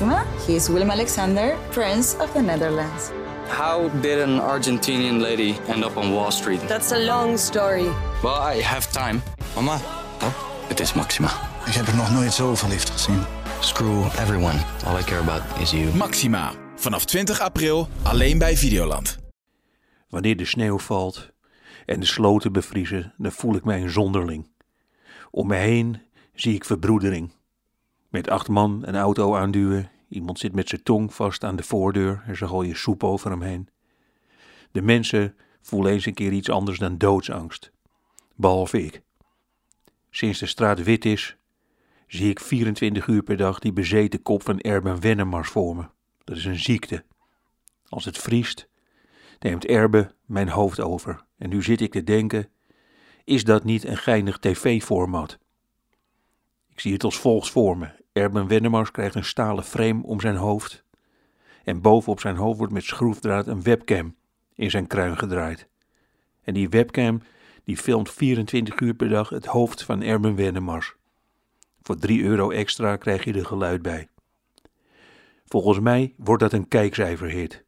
Maxima. He is Willem Alexander, Prince of the Netherlands. How did an Argentinian lady end up on Wall Street? That's a long story. Well, I have time. Mama, Het is Maxima. ik heb er nog nooit zo verliefd gezien. Screw everyone. All I care about is you. Maxima. Vanaf 20 april alleen bij Videoland. Wanneer de sneeuw valt en de sloten bevriezen, dan voel ik mij een zonderling. Om me heen zie ik verbroedering. Met acht man een auto aanduwen, iemand zit met zijn tong vast aan de voordeur en ze gooien soep over hem heen. De mensen voelen eens een keer iets anders dan doodsangst. Behalve ik. Sinds de straat wit is, zie ik 24 uur per dag die bezeten kop van Erben Wennemars voor me. Dat is een ziekte. Als het vriest, neemt Erbe mijn hoofd over. En nu zit ik te denken, is dat niet een geinig tv-format? Ik zie het als volgt voor me. Erben Wennemars krijgt een stalen frame om zijn hoofd. En bovenop zijn hoofd wordt met schroefdraad een webcam in zijn kruin gedraaid. En die webcam die filmt 24 uur per dag het hoofd van Erben Wennemars. Voor 3 euro extra krijg je er geluid bij. Volgens mij wordt dat een kijkcijferhit.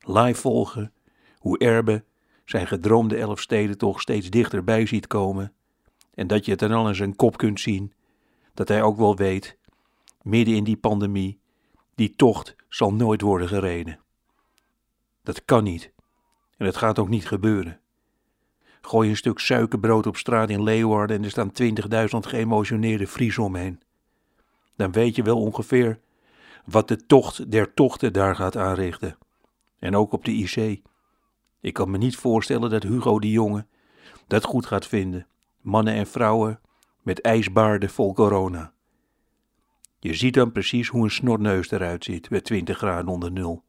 Live volgen hoe Erbe zijn gedroomde Elfsteden toch steeds dichterbij ziet komen. En dat je het dan al in zijn kop kunt zien dat hij ook wel weet, midden in die pandemie, die tocht zal nooit worden gereden. Dat kan niet. En het gaat ook niet gebeuren. Gooi een stuk suikerbrood op straat in Leeuwarden en er staan 20.000 geëmotioneerde Friesen omheen. Dan weet je wel ongeveer wat de tocht der tochten daar gaat aanrichten. En ook op de IC. Ik kan me niet voorstellen dat Hugo de Jonge dat goed gaat vinden. Mannen en vrouwen met ijsbaarden vol corona. Je ziet dan precies hoe een snorneus eruit ziet bij 20 graden onder nul.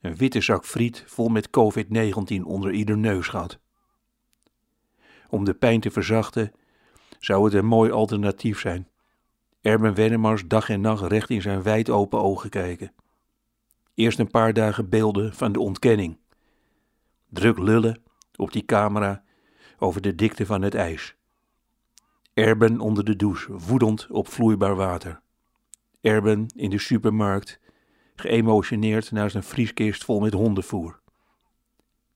Een witte zak friet vol met COVID-19 onder ieder neusgat. Om de pijn te verzachten zou het een mooi alternatief zijn. Erben Wennemars dag en nacht recht in zijn wijd open ogen kijken. Eerst een paar dagen beelden van de ontkenning. Druk lullen op die camera over de dikte van het ijs. Erben onder de douche, woedend op vloeibaar water. Erben in de supermarkt, geëmotioneerd naast een vrieskist vol met hondenvoer.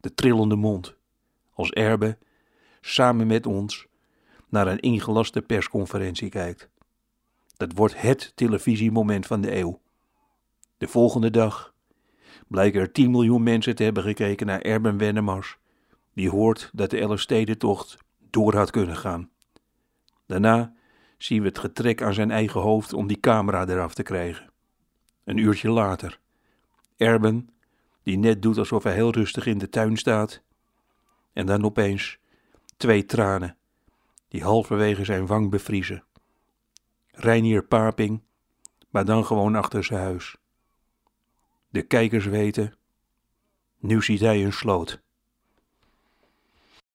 De trillende mond, als Erben samen met ons naar een ingelaste persconferentie kijkt. Dat wordt het televisiemoment van de eeuw. De volgende dag blijken er 10 miljoen mensen te hebben gekeken naar Erben Wennemars, die hoort dat de Elfstedentocht door had kunnen gaan. Daarna zien we het getrek aan zijn eigen hoofd om die camera eraf te krijgen. Een uurtje later, Erben, die net doet alsof hij heel rustig in de tuin staat, en dan opeens twee tranen, die halverwege zijn wang bevriezen. Reinier Paping, maar dan gewoon achter zijn huis. De kijkers weten, nu ziet hij een sloot.